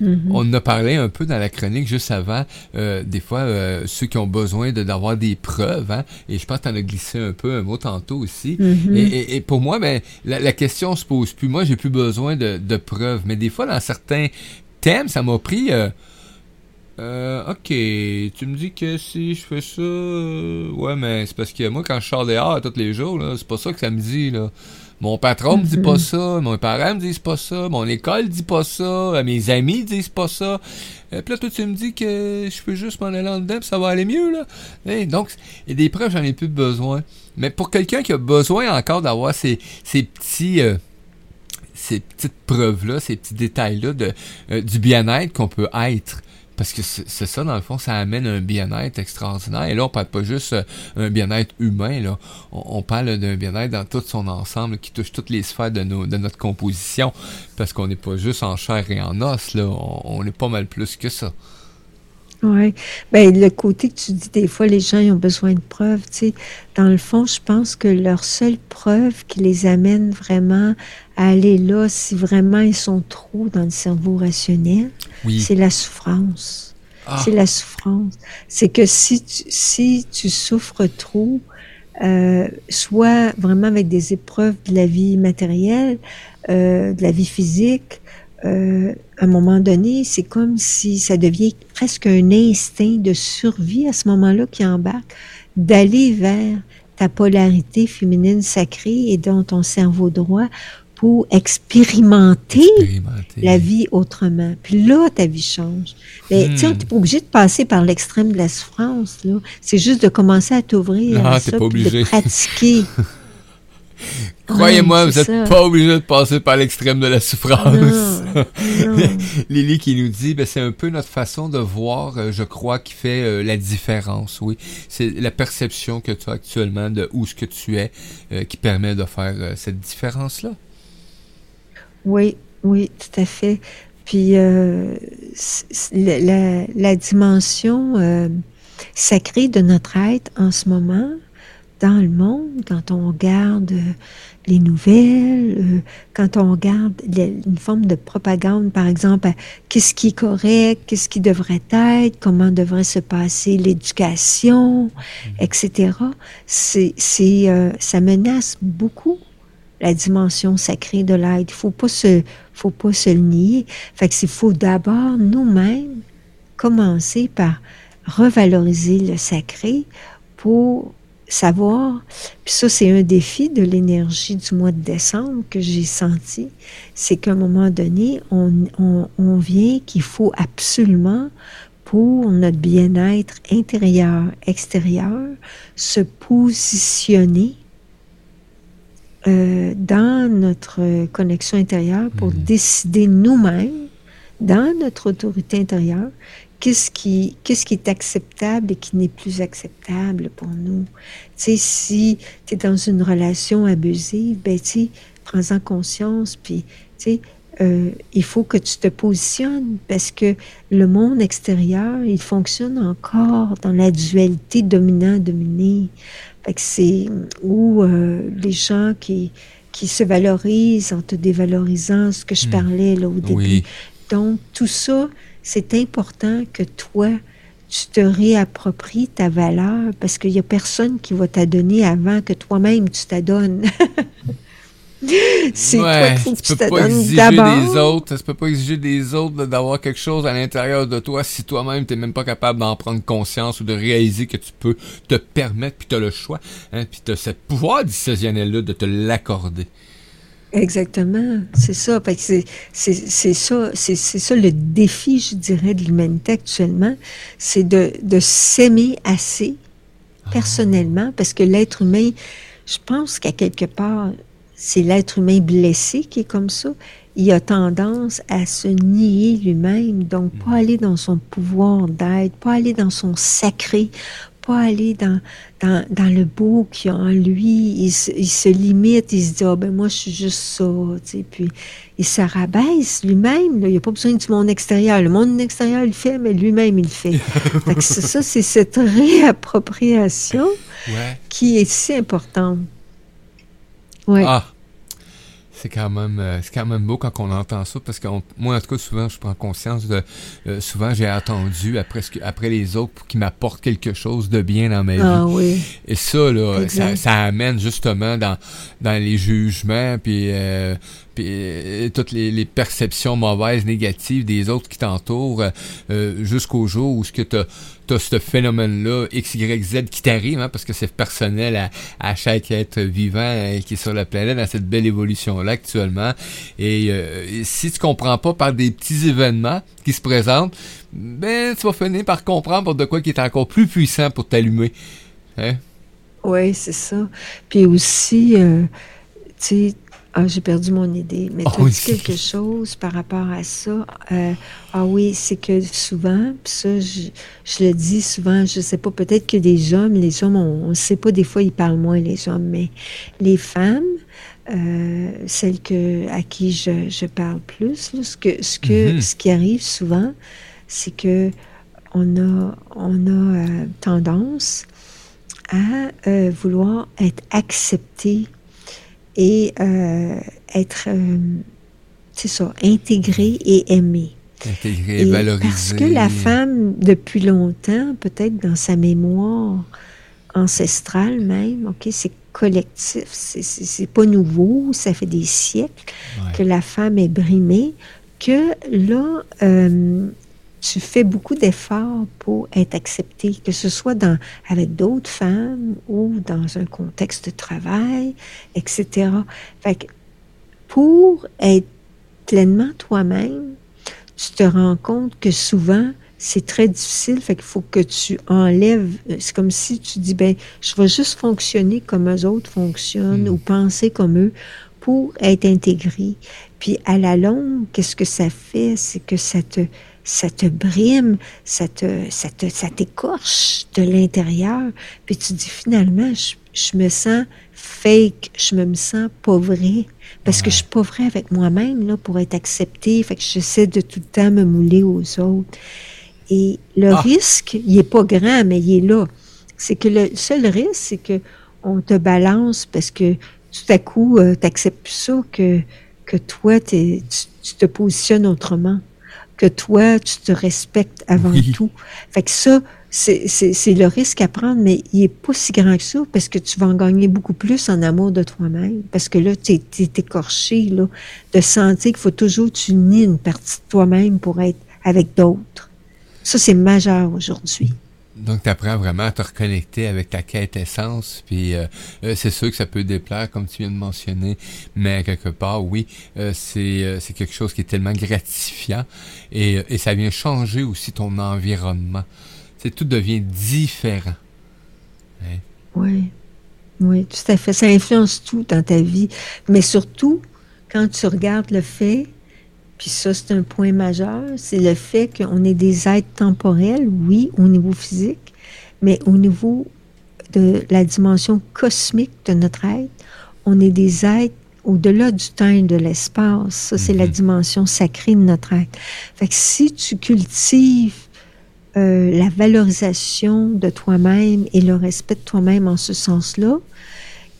Mhm.
on en a parlé un peu dans la chronique juste avant, euh, des fois, euh, ceux qui ont besoin de- d'avoir des preuves, hein, et je pense que tu en as glissé un peu un mot tantôt aussi.
Mhm.
Et, et- et pour moi, ben, la, la question se pose plus. Moi, j'ai plus besoin de, de preuves. Mais des fois, dans certains thèmes, ça m'a pris. euh, euh, ok, tu me dis que si je fais ça, ouais, mais c'est parce que moi, quand je sors dehors tous les jours, c'est pas ça que ça me dit, là. Mon patron me dit pas ça, mon parent me dit pas ça, mon école dit pas ça, euh, mes amis disent pas ça. Euh, puis là, toi, tu me dis que je peux juste m'en aller en dedans, puis ça va aller mieux, là. Et donc, il y a des preuves, j'en ai plus besoin. Mais pour quelqu'un qui a besoin encore d'avoir ces, ces petits... euh, ces petites preuves-là, ces petits détails-là de, euh, du bien-être qu'on peut être. Parce que c'est ça, dans le fond, ça amène un bien-être extraordinaire. Et là, on parle pas juste euh, un bien-être humain, là. On, parle d'un bien-être dans tout son ensemble, qui touche toutes les sphères de, nos, de notre composition. Parce qu'on n'est pas juste en chair et en os, là. On est pas mal plus que ça.
Oui. Ben, le côté que tu dis, des fois, les gens ils ont besoin de preuves, tu sais. Dans le fond, je pense que leur seule preuve qui les amène vraiment à aller là, si vraiment ils sont trop dans le cerveau rationnel,
Oui.
c'est la souffrance.
Ah,
C'est la souffrance. C'est que si tu, si tu souffres trop, euh, soit vraiment avec des épreuves de la vie matérielle, euh, de la vie physique, euh, à un moment donné, c'est comme si ça devient presque un instinct de survie à ce moment-là qui embarque, d'aller vers ta polarité féminine sacrée et dans ton cerveau droit pour expérimenter
expérimenter.
la vie autrement. Puis là, ta vie change. Mais
Hmm.
tu sais, t'es pas obligé de passer par l'extrême de la souffrance. là. C'est juste de commencer à t'ouvrir à ça,
pas obligé.
de pratiquer. <laughs>
Croyez-moi, vous n'êtes pas obligé de passer par l'extrême de la souffrance.
Non, non. <laughs>
Lily qui nous dit, ben, c'est un peu notre façon de voir, euh, je crois, qui fait euh, la différence, oui. C'est la perception que tu as actuellement de où ce que tu es euh, qui permet de faire euh, cette différence-là.
Oui, oui, tout à fait. Puis euh, la, la- la dimension euh, sacrée de notre être en ce moment, dans le monde, quand on regarde euh, les nouvelles, euh, quand on regarde une forme de propagande, par exemple, qu'est-ce qui est correct, qu'est-ce qui devrait être, comment devrait se passer l'éducation, etc., c'est, c'est, euh, ça menace beaucoup la dimension sacrée de l'être. Il faut pas se, faut pas se le nier. Fait que il faut d'abord nous-mêmes commencer par revaloriser le sacré pour savoir, puis ça c'est un défi de l'énergie du mois de décembre que j'ai senti, c'est qu'à un moment donné, on, on, on vient qu'il faut absolument pour notre bien-être intérieur, extérieur, se positionner euh, dans notre connexion intérieure pour
Mhm.
décider nous-mêmes dans notre autorité intérieure, qu'est-ce qui, qu'est-ce qui est acceptable et qui n'est plus acceptable pour nous? Tu sais, si tu es dans une relation abusive, ben, tu sais, prends-en conscience, puis, tu sais, euh, il faut que tu te positionnes parce que le monde extérieur, il fonctionne encore dans la dualité dominant-dominé. Fait que c'est où euh, les gens qui, qui se valorisent en te dévalorisant, ce que je
Hmm.
parlais là au début.
Oui.
Donc, tout ça, c'est important que toi, tu te réappropries ta valeur parce qu'il n'y a personne qui va t'adonner avant que toi-même tu t'adonnes. <laughs> c'est toi
Ouais,
que
tu peux pas
t'adonnes
exiger
d'abord.
des autres, tu peux pas exiger des autres d'avoir quelque chose à l'intérieur de toi si toi-même t'es même pas capable d'en prendre conscience ou de réaliser que tu peux te permettre puis t'as le choix, hein, puis t'as ce pouvoir décisionnel là de te l'accorder.
Exactement, c'est ça. C'est, c'est, c'est ça, c'est, c'est ça le défi, je dirais, de l'humanité actuellement, c'est de, de s'aimer assez personnellement, parce que l'être humain, je pense qu'à quelque part, c'est l'être humain blessé qui est comme ça. Il a tendance à se nier lui-même, donc pas aller dans son pouvoir d'être, pas aller dans son sacré, pas aller dans, dans, dans le beau qu'il y a en lui. Il, se- il se limite, il se dit, ah ben moi je suis juste ça, tu sais, puis il se rabaisse lui-même, il n'y a pas besoin du monde extérieur. Le monde extérieur il le fait, mais lui-même il le fait. <laughs> Fait ça, c'est cette réappropriation
Ouais.
qui est si importante. Ouais.
Ah. C'est quand même euh, c'est quand même beau quand on entend ça parce que on- moi en tout cas souvent je prends conscience de euh, souvent j'ai attendu après ce que- après les autres pour qu'ils m'apportent quelque chose de bien dans ma vie.
Ah oui.
Et ça, là, ça, ça amène justement dans, dans les jugements, puis, euh, puis euh, toutes les, les perceptions mauvaises, négatives des autres qui t'entourent, euh, jusqu'au jour où ce que t'as as ce phénomène-là, X, Y, Z, qui t'arrive, hein, parce que c'est personnel à, chaque être vivant euh, qui est sur la planète, dans cette belle évolution-là actuellement. Et, euh, et si tu comprends pas par des petits événements qui se présentent, ben, tu vas finir par comprendre de quoi qui est encore plus puissant pour t'allumer. Hein?
Oui, c'est ça. Puis aussi, euh, tu ah, j'ai perdu mon idée, mais tu as
Oh,
dit quelque chose par rapport à ça? Euh, ah oui, c'est que souvent, puis ça, je, je le dis souvent, je sais pas, peut-être que les hommes, les hommes, on ne sait pas, des fois, ils parlent moins, les hommes, mais les femmes, euh, celles que, à qui je, je parle plus, là, ce, que, ce, que,
Mhm.
ce qui arrive souvent, c'est que on a, on a euh, tendance à vouloir être accepté et euh, être, euh, c'est ça, intégré et aimé.
Intégré,
Et
valorisé.
Parce que la femme, depuis longtemps, peut-être dans sa mémoire ancestrale même, ok, c'est collectif, c'est- pas nouveau, ça fait des siècles
Ouais.
que la femme est brimée, que là, euh, tu fais beaucoup d'efforts pour être acceptée, que ce soit dans, avec d'autres femmes ou dans un contexte de travail, etc. Fait que pour être pleinement toi-même, tu te rends compte que souvent, c'est très difficile, fait qu'il faut que tu enlèves. C'est comme si tu dis, ben, je vais juste fonctionner comme eux autres fonctionnent
Mm.
ou penser comme eux pour être intégré. Puis à la longue, qu'est-ce que ça fait? C'est que ça te, ça te brime, ça te, ça te, ça t'écorche de l'intérieur. Puis tu dis finalement, je, je me sens fake, je me sens pas vrai. Parce que je suis pas vrai avec moi-même, là, pour être acceptée. Fait que j'essaie de tout le temps me mouler aux autres. Et le
Ah.
risque, il est pas grand, mais il est là. C'est que le seul risque, c'est que on te balance parce que tout à coup, tu n'acceptes plus ça, que, que toi, tu, tu te positionnes autrement, que toi, tu te respectes avant
Oui.
tout. Fait que ça, c'est le risque à prendre, mais il n'est pas si grand que ça parce que tu vas en gagner beaucoup plus en amour de toi-même. Parce que là, tu es, écorché là, de sentir qu'il faut toujours que tu nies une partie de toi-même pour être avec d'autres. Ça, c'est majeur aujourd'hui.
Donc, tu apprends vraiment à te reconnecter avec ta quête essence. Puis, euh, euh, c'est sûr que ça peut déplaire, comme tu viens de mentionner, mais quelque part, oui, euh, c'est c'est quelque chose qui est tellement gratifiant et, et ça vient changer aussi ton environnement. C'est tout devient différent.
Oui, oui, tout à fait. Ça influence tout dans ta vie. Mais surtout, quand tu regardes le fait puis ça, c'est un point majeur, c'est le fait qu'on est des êtres temporels, oui, au niveau physique, mais au niveau de la dimension cosmique de notre être, on est des êtres au-delà du temps et de l'espace. Ça, c'est la
Mhm.
dimension sacrée de notre être. Fait que si tu cultives euh, la valorisation de toi-même et le respect de toi-même en ce sens-là,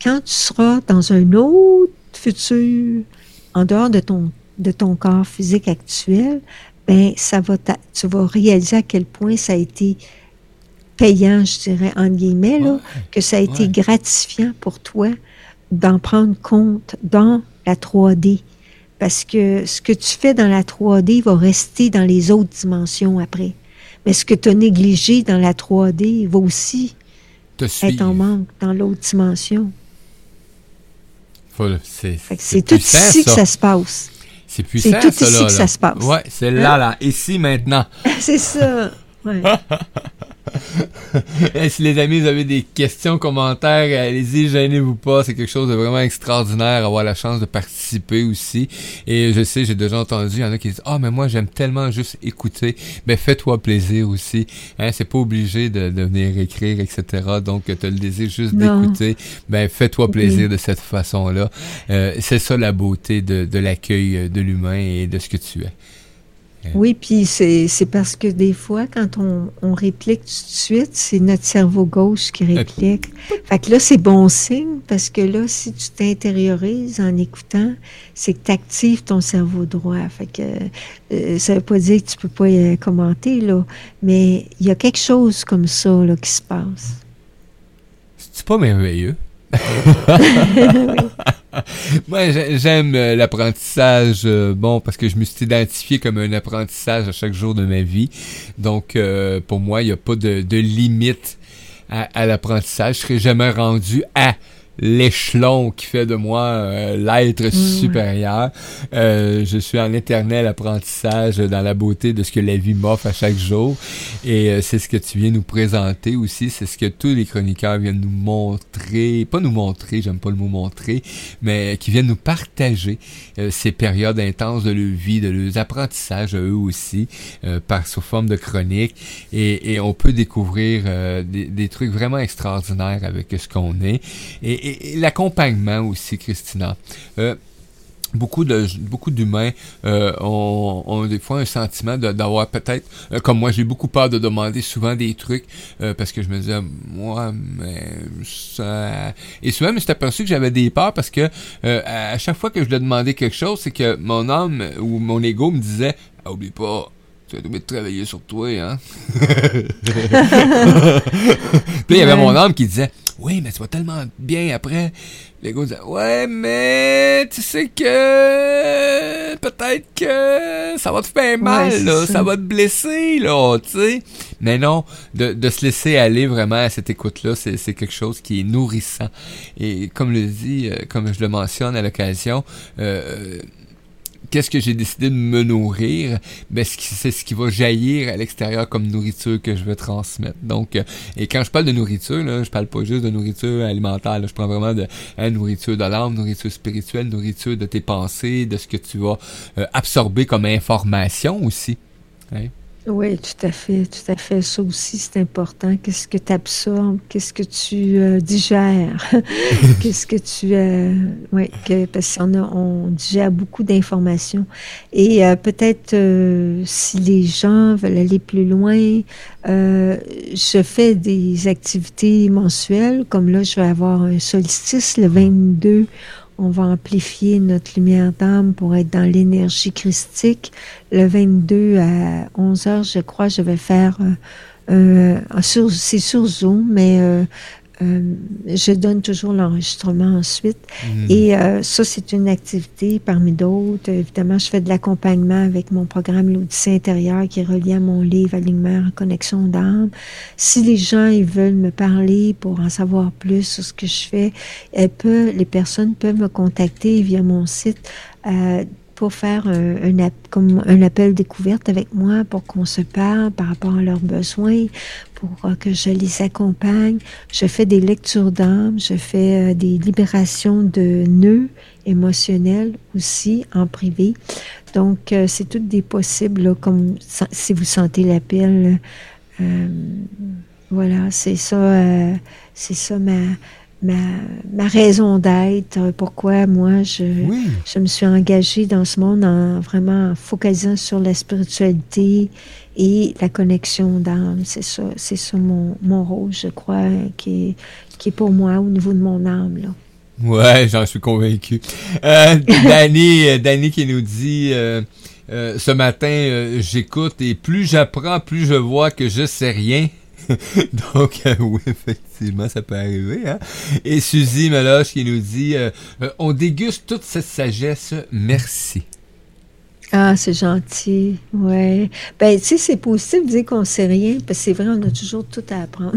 quand tu seras dans un autre futur, en dehors de ton, de ton corps physique actuel, ben ça va tu vas réaliser à quel point ça a été payant, je dirais, entre guillemets, là,
Ouais.
que ça a été
Ouais.
gratifiant pour toi d'en prendre compte dans la 3D. Parce que ce que tu fais dans la 3D va rester dans les autres dimensions après. Mais ce que tu as négligé dans la 3D va aussi
Te
être
suivre.
en manque dans l'autre dimension.
C'est
tout ici que ça se passe.
C'est puissant,
tout
ça,
ici
là,
que
là.
ça se passe.
Ouais, c'est là, là, ici, maintenant. <laughs>
C'est ça. Ouais. <laughs>
Si les amis, vous avez des questions, commentaires, allez-y, gênez-vous pas. C'est quelque chose de vraiment extraordinaire, avoir la chance de participer aussi. Et je sais, j'ai déjà entendu, il y en a qui disent, ah, mais moi, j'aime tellement juste écouter. Ben, fais-toi plaisir aussi. Hein, c'est pas obligé de, de venir écrire, etc. Donc, tu le désir juste d'écouter. Ben, fais-toi
Oui.
plaisir de cette façon-là. Euh, c'est ça la beauté de, de l'accueil de l'humain et de ce que tu es.
Oui, puis c'est c'est parce que des fois, quand on, on réplique tout de suite, c'est notre cerveau gauche qui réplique. Fait que là, c'est bon signe parce que là, si tu t'intériorises en écoutant, c'est que tu actives ton cerveau droit. Fait que euh, ça veut pas dire que tu peux pas euh, commenter, là, mais il y a quelque chose comme ça là, qui se passe.
C'est pas merveilleux? <laughs> <laughs> <laughs> Moi, j'ai- j'aime euh, l'apprentissage, euh, bon, parce que je me suis identifié comme un apprentissage à chaque jour de ma vie. Donc, euh, pour moi, il n'y a pas de, de limite à, à l'apprentissage. Je serai jamais rendu à l'échelon qui fait de moi euh, l'être supérieur. Euh, je suis en éternel apprentissage dans la beauté de ce que la vie m'offre à chaque jour. Et euh, c'est ce que tu viens nous présenter aussi. C'est ce que tous les chroniqueurs viennent nous montrer. Pas nous montrer, j'aime pas le mot montrer, mais qui viennent nous partager euh, ces périodes intenses de leur vie, de leurs apprentissages à eux aussi, euh, par sous forme de chronique. Et, et on peut découvrir euh, des, des trucs vraiment extraordinaires avec ce qu'on est. Et, et- et l'accompagnement aussi, Christina. Euh, Beaucoup de beaucoup d'humains euh, ont, ont des fois un sentiment d'avoir peut-être euh, comme moi j'ai beaucoup peur de demander souvent des trucs euh, parce que je me disais moi mais ça et souvent je me suis aperçu que j'avais des peurs parce que à chaque fois que je lui demandais quelque chose c'est que mon âme ou mon ego me disait ah, oublie pas tu vas de travailler sur toi hein <laughs> Puis il y avait mon âme qui disait Oui, mais tu vas tellement bien après. L'ego disait Ouais, mais tu sais que peut-être que ça va te faire mal, là,
ça.
ça va te blesser, là, tu sais. Mais non, de, de se laisser aller vraiment à cette écoute-là, c'est, c'est quelque chose qui est nourrissant. Et comme le dit, euh, comme je le mentionne à l'occasion, euh, qu'est-ce que j'ai décidé de me nourrir, ben c'est ce qui va jaillir à l'extérieur comme nourriture que je vais transmettre. Donc, euh, et quand je parle de nourriture, là, je parle pas juste de nourriture alimentaire. là. je prends vraiment de hein, nourriture de l'âme, nourriture spirituelle, nourriture de tes pensées, de ce que tu vas euh, absorber comme information aussi. Hein?
Oui, tout à fait, tout à fait. Ça aussi, c'est important. Qu'est-ce que tu absorbes? Qu'est-ce que tu euh, digères? <laughs> Qu'est-ce que tu... Euh, oui, que, parce qu'on a, on digère beaucoup d'informations. Et euh, peut-être, euh, si les gens veulent aller plus loin, euh, je fais des activités mensuelles. Comme là, je vais avoir un solstice le 22 on va amplifier notre lumière d'âme pour être dans l'énergie christique. Le 22 à 11 heures, je crois, je vais faire, euh, euh, c'est sur Zoom, mais euh, euh, je donne toujours l'enregistrement ensuite. Et euh, ça, c'est une activité parmi d'autres. Évidemment, je fais de l'accompagnement avec mon programme L'Odyssée intérieure qui est relié à mon livre Alignement en connexion d'âme. Si les gens ils veulent me parler pour en savoir plus sur ce que je fais, elles peuvent, les personnes peuvent me contacter via mon site euh, pour faire un, un comme un appel découverte avec moi pour qu'on se parle par rapport à leurs besoins, pour euh, que je les accompagne. Je fais des lectures d'âme, je fais euh, des libérations de nœuds émotionnels aussi en privé. Donc, euh, c'est toutes des possibles, comme si vous sentez l'appel. voilà, c'est ça, c'est ça ma, ma, ma raison d'être. Pourquoi moi, je,
Oui.
je me suis engagée dans ce monde en vraiment focalisant sur la spiritualité et la connexion d'âme. C'est ça, c'est ça mon, mon rôle, je crois, qui est, qui est pour moi au niveau de mon âme. Là.
Ouais, j'en suis convaincu. Euh, <laughs> Danny, euh, Danny qui nous dit euh, euh, ce matin, j'écoute et plus j'apprends, plus je vois que je sais rien. <laughs> Donc, euh, oui, effectivement, ça peut arriver. Hein? Et Suzy Meloche qui nous dit euh, euh, On déguste toute cette sagesse, merci.
Ah, c'est gentil. Ouais. Ben, tu sais, c'est positif de dire qu'on sait rien, parce que c'est vrai, on a toujours tout à apprendre.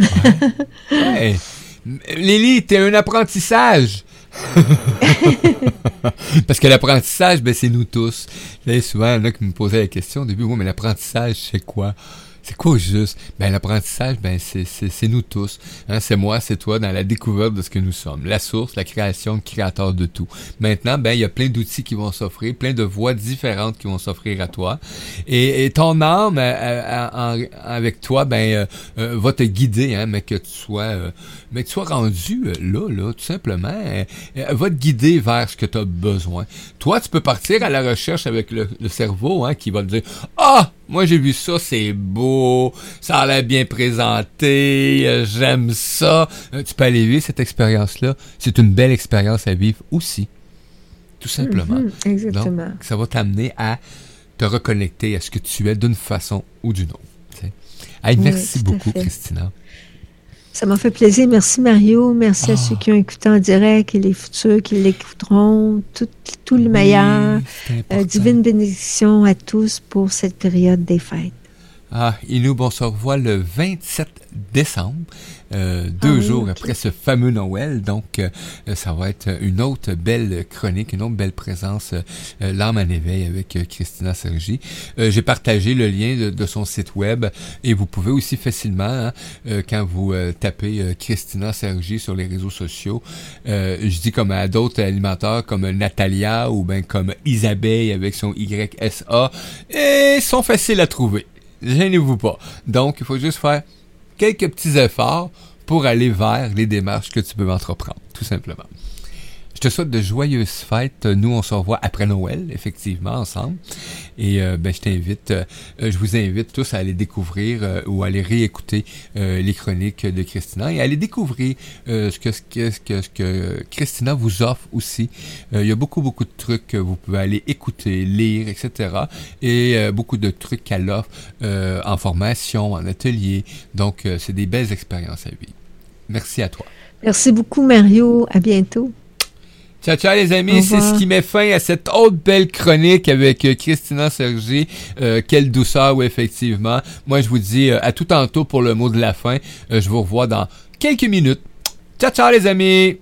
Ouais. <laughs> Lily, t'es un apprentissage. <laughs> Parce que l'apprentissage, ben, c'est nous tous. Là, souvent, il y en a qui me posaient la question au début, oui, mais l'apprentissage, c'est quoi? C'est quoi juste? Ben, l'apprentissage, ben, c'est, nous tous. Hein, c'est moi, c'est toi, dans la découverte de ce que nous sommes. La source, la création, le créateur de tout. Maintenant, ben, il y a plein d'outils qui vont s'offrir, plein de voies différentes qui vont s'offrir à toi. Et, ton âme, euh, euh, avec toi, ben, euh, euh, va te guider, hein, mais que tu sois, mais que tu sois rendu là, là, tout simplement, va te guider vers ce que tu as besoin. Toi, tu peux partir à la recherche avec le, le cerveau, hein, qui va te dire, ah, moi j'ai vu ça, c'est beau, ça a l'air bien présenté, euh, j'aime ça. Euh, tu peux aller vivre cette expérience-là. C'est une belle expérience à vivre aussi, tout simplement.
Mhm, exactement.
Donc, ça va t'amener à te reconnecter à ce que tu es d'une façon ou d'une autre. Hey, merci beaucoup. Christina.
Ça m'a fait plaisir. Merci Mario. Merci
Ah.
à ceux qui ont écouté en direct et les futurs qui l'écouteront. Tout, tout le meilleur.
Oui,
Euh, divine bénédiction à tous pour cette période des fêtes.
Ah, et nous, revoit le 27 décembre, euh, deux
Ah oui,
jours après ce fameux Noël. Donc, euh, euh, ça va être une autre belle chronique, une autre belle présence, euh, l'âme en éveil avec Christina Sergi. Euh, J'ai partagé le lien de, de son site web et vous pouvez aussi facilement, hein, euh, quand vous tapez Christina Sergi sur les réseaux sociaux, euh, je dis comme à d'autres animateurs comme Natalia ou ben comme Isabelle avec son YSA, et ils sont faciles à trouver. Gênez-vous pas. Donc, il faut juste faire quelques petits efforts pour aller vers les démarches que tu peux entreprendre, tout simplement. Je te souhaite de joyeuses fêtes. Nous, on se revoit après Noël, effectivement, ensemble. Et euh, ben, je t'invite, euh, je vous invite tous à aller découvrir euh, ou à aller réécouter les chroniques de Christina et à aller découvrir ce, que, ce, que, ce, que, Christina vous offre aussi. Il y a beaucoup, beaucoup de trucs que vous pouvez aller écouter, lire, etc. Et beaucoup de trucs qu'elle offre en formation, en atelier. Donc, c'est des belles expériences à vivre. Merci à toi.
Merci beaucoup Mario. À bientôt.
Ciao, ciao les amis, c'est ce qui met fin à cette autre belle chronique avec euh, Christina Sergi. Euh, quelle douceur, oui, effectivement. Moi, je vous dis euh, à tout tantôt pour le mot de la fin. Euh, je vous revois dans quelques minutes. Ciao, ciao les amis!